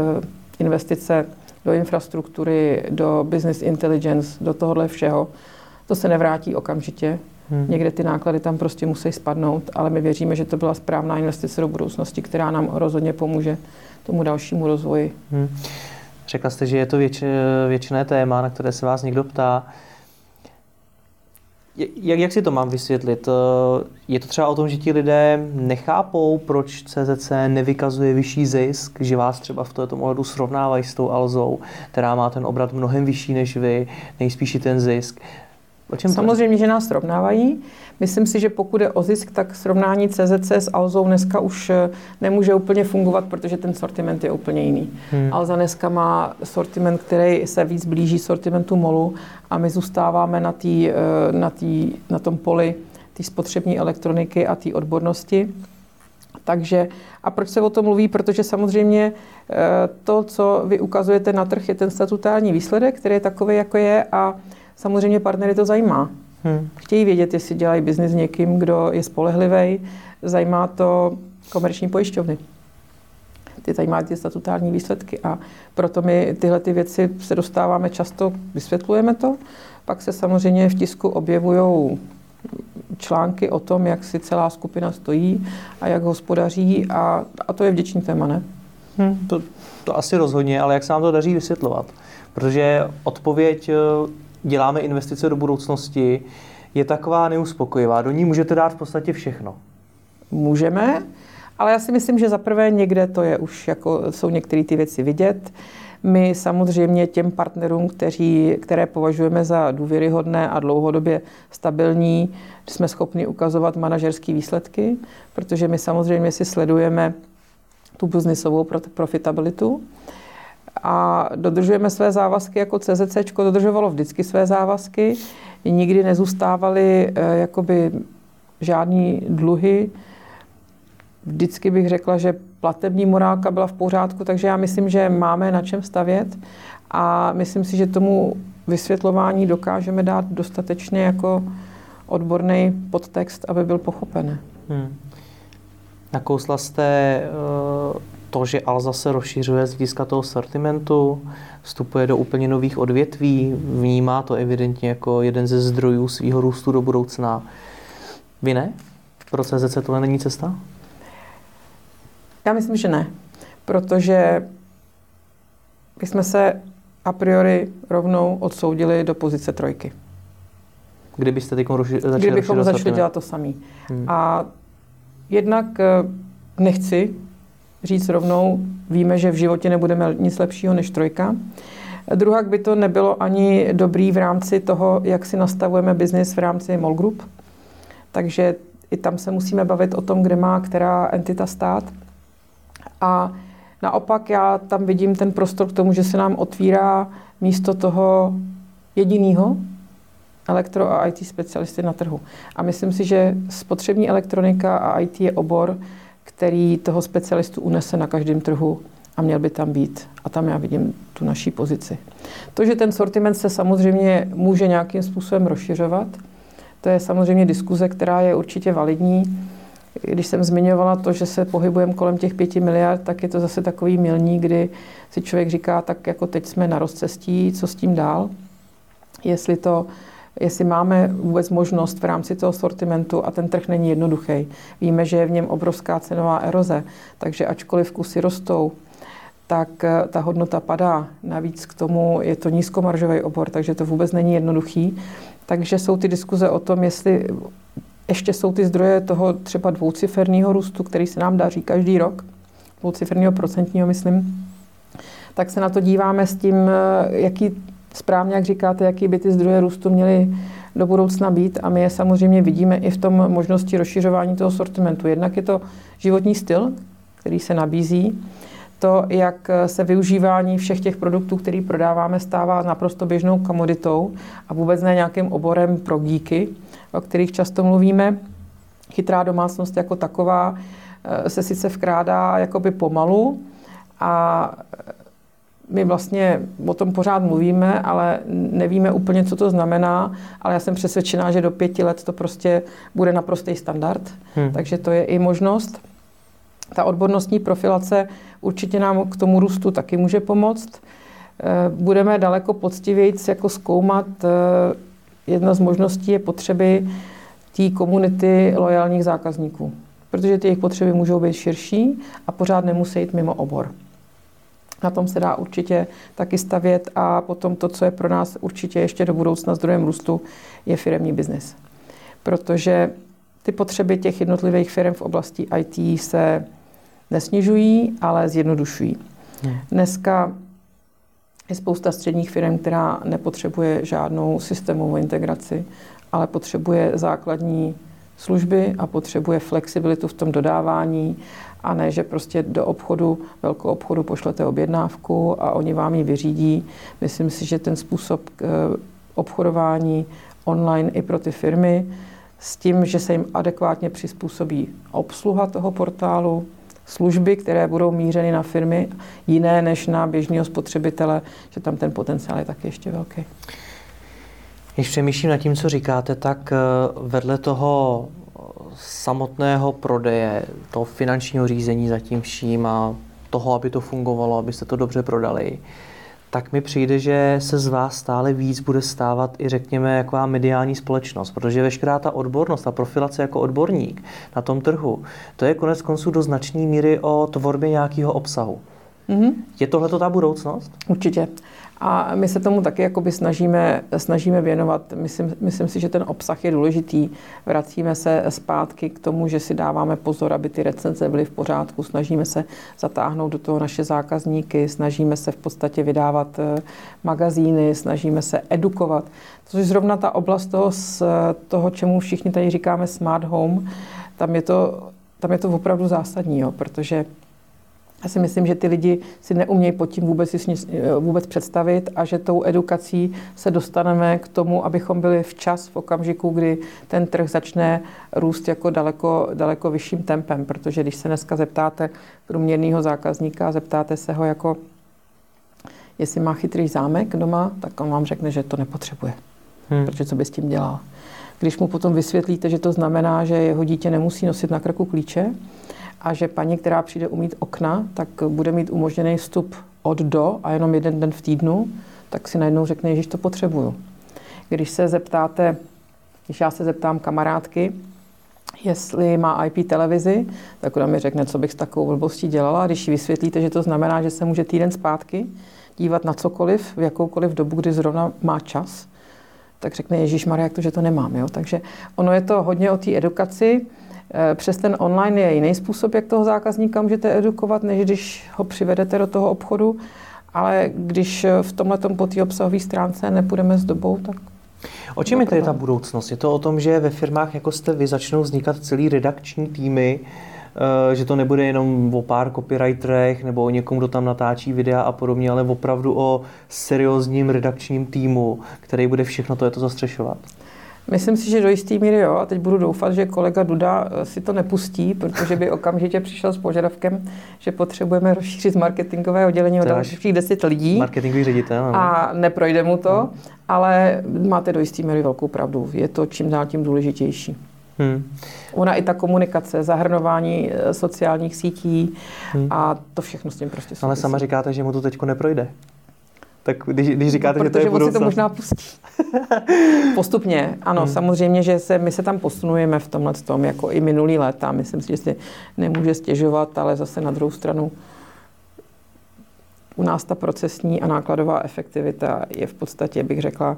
investice do infrastruktury, do business intelligence, do tohohle všeho. To se nevrátí okamžitě, Hmm. Někde ty náklady tam prostě musí spadnout, ale my věříme, že to byla správná investice do budoucnosti, která nám rozhodně pomůže tomu dalšímu rozvoji. Hmm. Řekla jste, že je to věč, věčné téma, na které se vás někdo ptá. Jak, jak si to mám vysvětlit? Je to třeba o tom, že ti lidé nechápou, proč CZC nevykazuje vyšší zisk, že vás třeba v tomto ohledu srovnávají s tou Alzou, která má ten obrat mnohem vyšší než vy, nejspíš i ten zisk. O čem Samozřejmě, že nás srovnávají. Myslím si, že pokud je o zisk, tak srovnání CZC s Alzou dneska už eh, nemůže úplně fungovat, protože ten sortiment je úplně jiný. Hmm. Alza dneska má sortiment, který se víc blíží sortimentu MOLu a my zůstáváme na, tý, eh, na, tý, na tom poli té spotřební elektroniky a té odbornosti. Takže, a proč se o tom mluví? Protože samozřejmě eh, to, co vy ukazujete na trh, je ten statutární výsledek, který je takový, jako je a samozřejmě partnery to zajímá. Hmm. Chtějí vědět, jestli dělají biznis s někým, kdo je spolehlivý. Zajímá to komerční pojišťovny. Ty zajímá ty statutární výsledky a proto my tyhle ty věci se dostáváme často, vysvětlujeme to. Pak se samozřejmě v tisku objevují články o tom, jak si celá skupina stojí a jak hospodaří a, a to je vděčný téma, ne? Hmm, to, to asi rozhodně, ale jak se nám to daří vysvětlovat? Protože odpověď děláme investice do budoucnosti, je taková neuspokojivá. Do ní můžete dát v podstatě všechno. Můžeme, ale já si myslím, že zaprvé někde to je už, jako jsou některé ty věci vidět. My samozřejmě těm partnerům, kteří, které považujeme za důvěryhodné a dlouhodobě stabilní, jsme schopni ukazovat manažerské výsledky, protože my samozřejmě si sledujeme tu biznisovou profitabilitu a dodržujeme své závazky jako CZC, dodržovalo vždycky své závazky, nikdy nezůstávaly eh, jakoby žádný dluhy. Vždycky bych řekla, že platební morálka byla v pořádku, takže já myslím, že máme na čem stavět a myslím si, že tomu vysvětlování dokážeme dát dostatečně jako odborný podtext, aby byl pochopen. Hmm. Nakousla jste uh to, že Alza se rozšiřuje z hlediska toho sortimentu, vstupuje do úplně nových odvětví, vnímá to evidentně jako jeden ze zdrojů svého růstu do budoucna. Vy ne? Pro CZC tohle není cesta? Já myslím, že ne, protože jsme se a priori rovnou odsoudili do pozice trojky. Kdybyste teď začali Kdybychom začali dělat to samý. Hmm. A jednak eh, nechci říct rovnou, víme, že v životě nebudeme nic lepšího než trojka. Druhá by to nebylo ani dobrý v rámci toho, jak si nastavujeme biznis v rámci MOL Group. Takže i tam se musíme bavit o tom, kde má která entita stát. A naopak já tam vidím ten prostor k tomu, že se nám otvírá místo toho jediného elektro a IT specialisty na trhu. A myslím si, že spotřební elektronika a IT je obor, který toho specialistu unese na každém trhu a měl by tam být. A tam já vidím tu naší pozici. To, že ten sortiment se samozřejmě může nějakým způsobem rozšiřovat, to je samozřejmě diskuze, která je určitě validní. Když jsem zmiňovala to, že se pohybujeme kolem těch pěti miliard, tak je to zase takový milní, kdy si člověk říká, tak jako teď jsme na rozcestí, co s tím dál. Jestli to jestli máme vůbec možnost v rámci toho sortimentu a ten trh není jednoduchý. Víme, že je v něm obrovská cenová eroze, takže ačkoliv kusy rostou, tak eh, ta hodnota padá. Navíc k tomu je to nízkomaržový obor, takže to vůbec není jednoduchý. Takže jsou ty diskuze o tom, jestli ještě jsou ty zdroje toho třeba dvouciferního růstu, který se nám daří každý rok, dvouciferního procentního, myslím, tak se na to díváme s tím, eh, jaký správně, jak říkáte, jaký by ty zdroje růstu měly do budoucna být a my je samozřejmě vidíme i v tom možnosti rozšiřování toho sortimentu. Jednak je to životní styl, který se nabízí, to, jak se využívání všech těch produktů, který prodáváme, stává naprosto běžnou komoditou a vůbec ne nějakým oborem pro díky, o kterých často mluvíme. Chytrá domácnost jako taková eh, se sice vkrádá jakoby pomalu a my vlastně o tom pořád mluvíme, ale nevíme úplně, co to znamená, ale já jsem přesvědčená, že do pěti let to prostě bude naprostý standard, hmm. takže to je i možnost. Ta odbornostní profilace určitě nám k tomu růstu taky může pomoct. Eh, budeme daleko poctivěji jako zkoumat, eh, jedna z možností je potřeby té komunity lojálních zákazníků, protože ty jejich potřeby můžou být širší a pořád nemusí jít mimo obor. Na tom se dá určitě taky stavět a potom to, co je pro nás určitě ještě do budoucna zdrojem růstu, je firemní biznis. Protože ty potřeby těch jednotlivých firm v oblasti IT se nesnižují, ale zjednodušují. Hmm. Dneska je spousta středních firm, která nepotřebuje žádnou systémovou integraci, ale potřebuje základní služby a potřebuje flexibilitu v tom dodávání a ne, že prostě do obchodu, velkou obchodu pošlete objednávku a oni vám ji vyřídí. Myslím si, že ten způsob eh, obchodování online i pro ty firmy s tím, že se jim adekvátně přizpůsobí obsluha toho portálu, služby, které budou mířeny na firmy jiné než na běžného spotřebitele, že tam ten potenciál je taky ještě velký. Když přemýšlím nad tím, co říkáte, tak eh, vedle toho samotného prodeje, toho finančního řízení za tím vším a toho, aby to fungovalo, abyste to dobře prodali, tak mi přijde, že se z vás stále víc bude stávat i řekněme jako mediální společnost, protože veškerá ta odbornost, ta profilace jako odborník na tom trhu, to je konec konců do značné míry o tvorbě nějakého obsahu. Mm-hmm. Je tohle ta budoucnost? Určitě. A my se tomu taky jakoby snažíme, snažíme věnovat. Myslím, myslím si, že ten obsah je důležitý. Vracíme se zpátky k tomu, že si dáváme pozor, aby ty recenze byly v pořádku. Snažíme se zatáhnout do toho naše zákazníky, snažíme se v podstatě vydávat eh, magazíny, snažíme se edukovat. Což je zrovna ta oblast toho, z toho, čemu všichni tady říkáme smart home, tam je to, tam je to opravdu zásadní, jo, protože já si myslím, že ty lidi si neumějí pod tím vůbec, vůbec představit a že tou edukací se dostaneme k tomu, abychom byli včas v okamžiku, kdy ten trh začne růst jako daleko, daleko vyšším tempem. Protože když se dneska zeptáte průměrného zákazníka, zeptáte se ho jako, jestli má chytrý zámek doma, tak on vám řekne, že to nepotřebuje. Hmm. Protože co by s tím dělal? Když mu potom vysvětlíte, že to znamená, že jeho dítě nemusí nosit na krku klíče, a že paní, která přijde umít okna, tak bude mít umožněný vstup od do a jenom jeden den v týdnu, tak si najednou řekne, že to potřebuju. Když se zeptáte, když já se zeptám kamarádky, jestli má IP televizi, tak ona mi řekne, co bych s takovou blbostí dělala. Když vysvětlíte, že to znamená, že se může týden zpátky dívat na cokoliv, v jakoukoliv dobu, kdy zrovna má čas, tak řekne Ježíš Maria, jak to, že to nemám. Jo? Takže ono je to hodně o té edukaci. Eh, přes ten online je jiný způsob, jak toho zákazníka můžete edukovat, než když ho přivedete do toho obchodu. Ale když v tomhle po té obsahové stránce nepůjdeme s dobou, tak O čem je tady ta budoucnost? Je to o tom, že ve firmách, jako jste vy, začnou vznikat celý redakční týmy, eh, že to nebude jenom o pár copywriterech nebo o někom, kdo tam natáčí videa a podobně, ale opravdu o seriózním redakčním týmu, který bude všechno to je to zastřešovat. Myslím si, že do jistý míry jo. A teď budu doufat, že kolega Duda eh, si to nepustí, protože by okamžitě přišel s požadavkem, že potřebujeme rozšířit marketingové oddělení o dalších 10 lidí. Marketingový ředitel. Ano. A neprojde mu to, hmm. ale máte do jistý míry velkou pravdu. Je to čím dál tím důležitější. Hmm. Ona i ta komunikace, zahrnování eh, sociálních sítí hmm. a to všechno s tím prostě souvisí. Ale sama říkáte, že mu to teď neprojde. Tak když, když říkáte, no, že to je budoucnost... si to možná pustí. Postupně, ano, hmm. samozřejmě, že se, my se tam posunujeme v tomhle tom, jako i minulý léta. Myslím si, že si nemůže stěžovat, ale zase na druhou stranu u nás ta procesní a nákladová efektivita je v podstatě, bych řekla,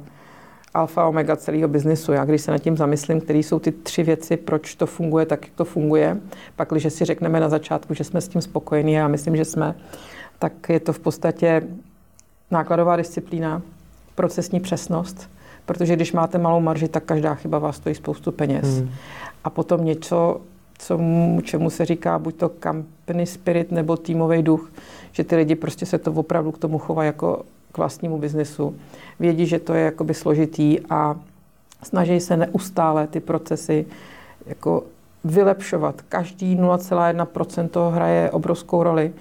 alfa omega celého biznisu. Já když se nad tím zamyslím, které jsou ty tři věci, proč to funguje tak, jak to funguje, pak, když si řekneme na začátku, že jsme s tím spokojení, a já myslím, že jsme, tak je to v podstatě nákladová disciplína, procesní přesnost, protože když máte malou marži, tak každá chyba vás stojí spoustu peněz. Hmm. A potom něco, co, čemu se říká buď to company spirit nebo týmový duch, že ty lidi prostě se to opravdu k tomu chovají jako k vlastnímu biznesu. Vědí, že to je jakoby složitý a snaží se neustále ty procesy jako vylepšovat. Každý 0,1% toho hraje obrovskou roli.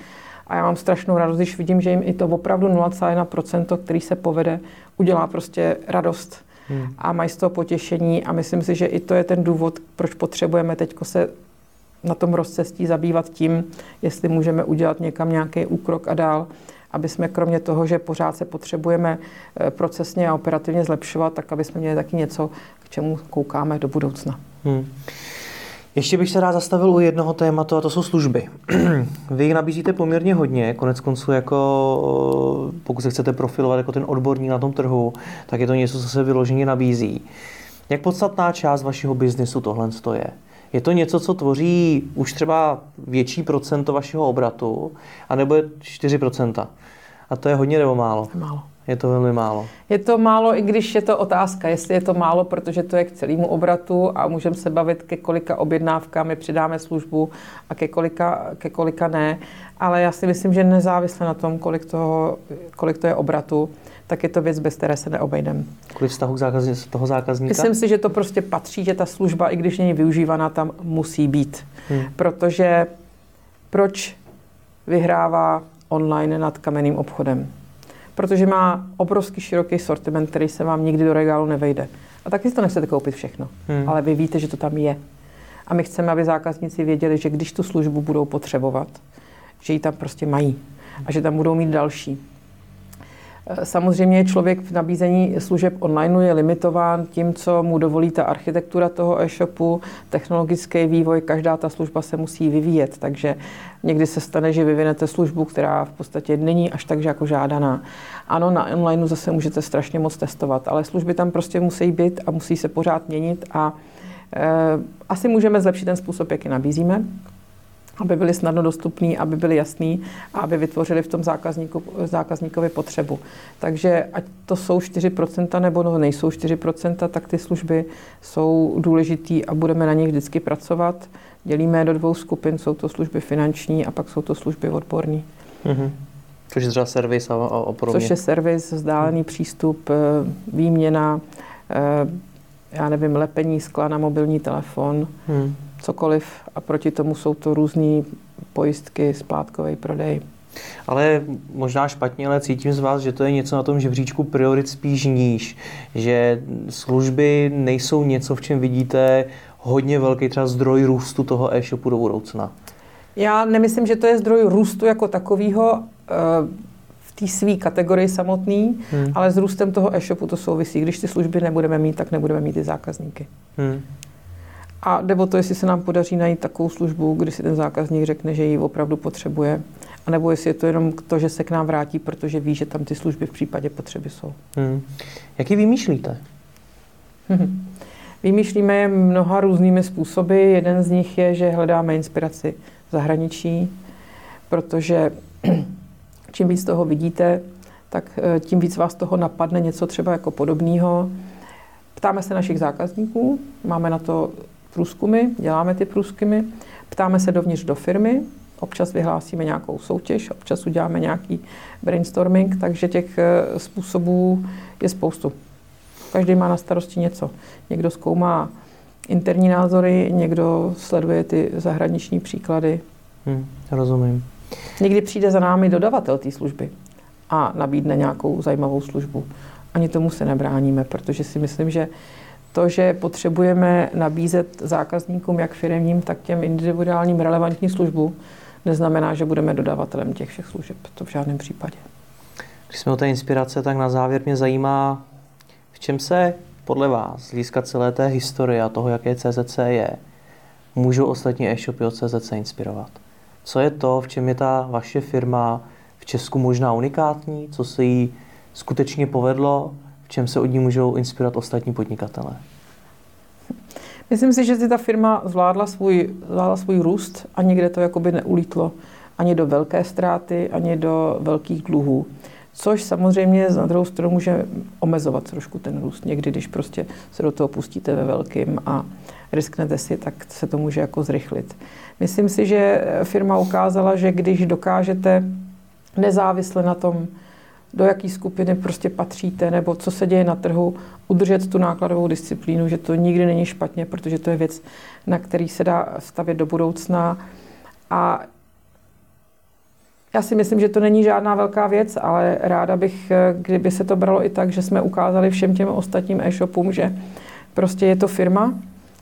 A já mám strašnou radost, když vidím, že jim i to opravdu 0,1%, který se povede, udělá prostě radost. Hmm. A mají z toho potěšení a myslím si, že i to je ten důvod, proč potřebujeme teď se na tom rozcestí zabývat tím, jestli můžeme udělat někam nějaký úkrok a dál, aby jsme kromě toho, že pořád se potřebujeme eh, procesně a operativně zlepšovat, tak aby jsme měli taky něco, k čemu koukáme do budoucna. Hmm. Ještě bych se rád zastavil u jednoho tématu a to jsou služby. Vy jich nabízíte poměrně hodně, konec konců jako pokud se chcete profilovat jako ten odborník na tom trhu, tak je to něco, co se vyloženě nabízí. Jak podstatná část vašeho biznesu tohle je? Je to něco, co tvoří už třeba větší procento vašeho obratu, anebo je 4%? A to je hodně nebo málo? Málo. Je to velmi málo. Je to málo, i když je to otázka, jestli je to málo, protože to je k celému obratu a můžeme se bavit, ke kolika objednávkám my přidáme službu a ke kolika, ke kolika ne. Ale já si myslím, že nezávisle na tom, kolik, toho, kolik to je obratu, tak je to věc, bez které se neobejdeme. Kvůli vztahu zákazní, toho zákazníka? Myslím si, že to prostě patří, že ta služba, i když není využívaná, tam musí být. Hmm. Protože proč vyhrává online nad kamenným obchodem? Protože má obrovský široký sortiment, který se vám nikdy do regálu nevejde. A taky si to nechcete koupit všechno, hmm. ale vy víte, že to tam je. A my chceme, aby zákazníci věděli, že když tu službu budou potřebovat, že ji tam prostě mají a že tam budou mít další. Samozřejmě člověk v nabízení služeb online je limitován tím, co mu dovolí ta architektura toho e-shopu, technologický vývoj, každá ta služba se musí vyvíjet, takže někdy se stane, že vyvinete službu, která v podstatě není až tak jako žádaná. Ano, na online zase můžete strašně moc testovat, ale služby tam prostě musí být a musí se pořád měnit a e, asi můžeme zlepšit ten způsob, jak je nabízíme aby byly snadno dostupný, aby byly jasný a aby vytvořili v tom zákazníku, zákazníkovi potřebu. Takže ať to jsou 4% nebo no, nejsou 4%, tak ty služby jsou důležitý a budeme na nich vždycky pracovat. Dělíme je do dvou skupin, jsou to služby finanční a pak jsou to služby odborní. Mm-hmm. Což je třeba servis a, a podobně. Což je servis, vzdálený hmm. přístup, eh, výměna, eh, já nevím, lepení skla na mobilní telefon. Hmm cokoliv a proti tomu jsou to různé pojistky, splátkový prodej. Ale možná špatně, ale cítím z vás, že to je něco na tom žebříčku priorit spíš níž. Že služby nejsou něco, v čem vidíte hodně velký třeba zdroj růstu toho e-shopu do budoucna. Já nemyslím, že to je zdroj růstu jako takového eh, v té své kategorii samotný, hmm. ale s růstem toho e-shopu to souvisí. Když ty služby nebudeme mít, tak nebudeme mít ty zákazníky. Hmm. A nebo to, jestli se nám podaří najít takovou službu, kdy si ten zákazník řekne, že ji opravdu potřebuje, a nebo jestli je to jenom to, že se k nám vrátí, protože ví, že tam ty služby v případě potřeby jsou. Hmm. Jak ji vymýšlíte? Vymýšlíme je mnoha různými způsoby. Jeden z nich je, že hledáme inspiraci v zahraničí, protože čím víc toho vidíte, tak eh, tím víc vás toho napadne něco třeba jako podobného. Ptáme se našich zákazníků, máme na to průzkumy, děláme ty průzkumy, ptáme se dovnitř do firmy, občas vyhlásíme nějakou soutěž, občas uděláme nějaký brainstorming, takže těch eh, způsobů je spoustu. Každý má na starosti něco. Někdo zkoumá interní názory, někdo sleduje ty zahraniční příklady. Hmm, rozumím. Někdy přijde za námi dodavatel té služby a nabídne nějakou zajímavou službu. Ani tomu se nebráníme, protože si myslím, že to, že potřebujeme nabízet zákazníkům, jak firmním, tak těm individuálním relevantní službu, neznamená, že budeme dodavatelem těch všech služeb. To v žádném případě. Když jsme o té inspirace, tak na závěr mě zajímá, v čem se podle vás, z hlediska celé té historie a toho, jaké CZC je, můžou ostatní e-shopy od CZC inspirovat? Co je to, v čem je ta vaše firma v Česku možná unikátní, co se jí skutečně povedlo, v čem se od ní můžou inspirovat ostatní podnikatele? Myslím si, že si ta firma zvládla svůj, zvládla svůj růst a nikde to jakoby neulítlo ani do velké ztráty, ani do velkých dluhů. Což samozřejmě na druhou stranu může omezovat trošku ten růst. Někdy, když prostě se do toho pustíte ve velkým a risknete si, tak se to může jako zrychlit. Myslím si, že firma ukázala, že když dokážete nezávisle na tom, do jaké skupiny prostě patříte, nebo co se děje na trhu, udržet tu nákladovou disciplínu, že to nikdy není špatně, protože to je věc, na který se dá stavět do budoucna. A já si myslím, že to není žádná velká věc, ale ráda bych, kdyby se to bralo i tak, že jsme ukázali všem těm ostatním e-shopům, že prostě je to firma,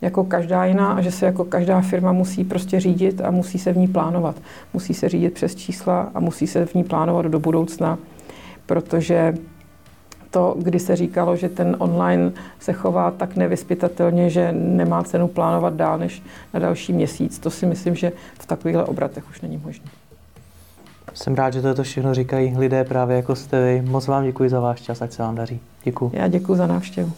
jako každá jiná a že se jako každá firma musí prostě řídit a musí se v ní plánovat. Musí se řídit přes čísla a musí se v ní plánovat do budoucna, protože to, kdy se říkalo, že ten online se chová tak nevyspytatelně, že nemá cenu plánovat dál než na další měsíc, to si myslím, že v takovýchhle obratech už není možné. Jsem rád, že to, to všechno říkají lidé právě jako jste vy. Moc vám děkuji za váš čas, ať se vám daří. Děkuji. Já děkuji za návštěvu.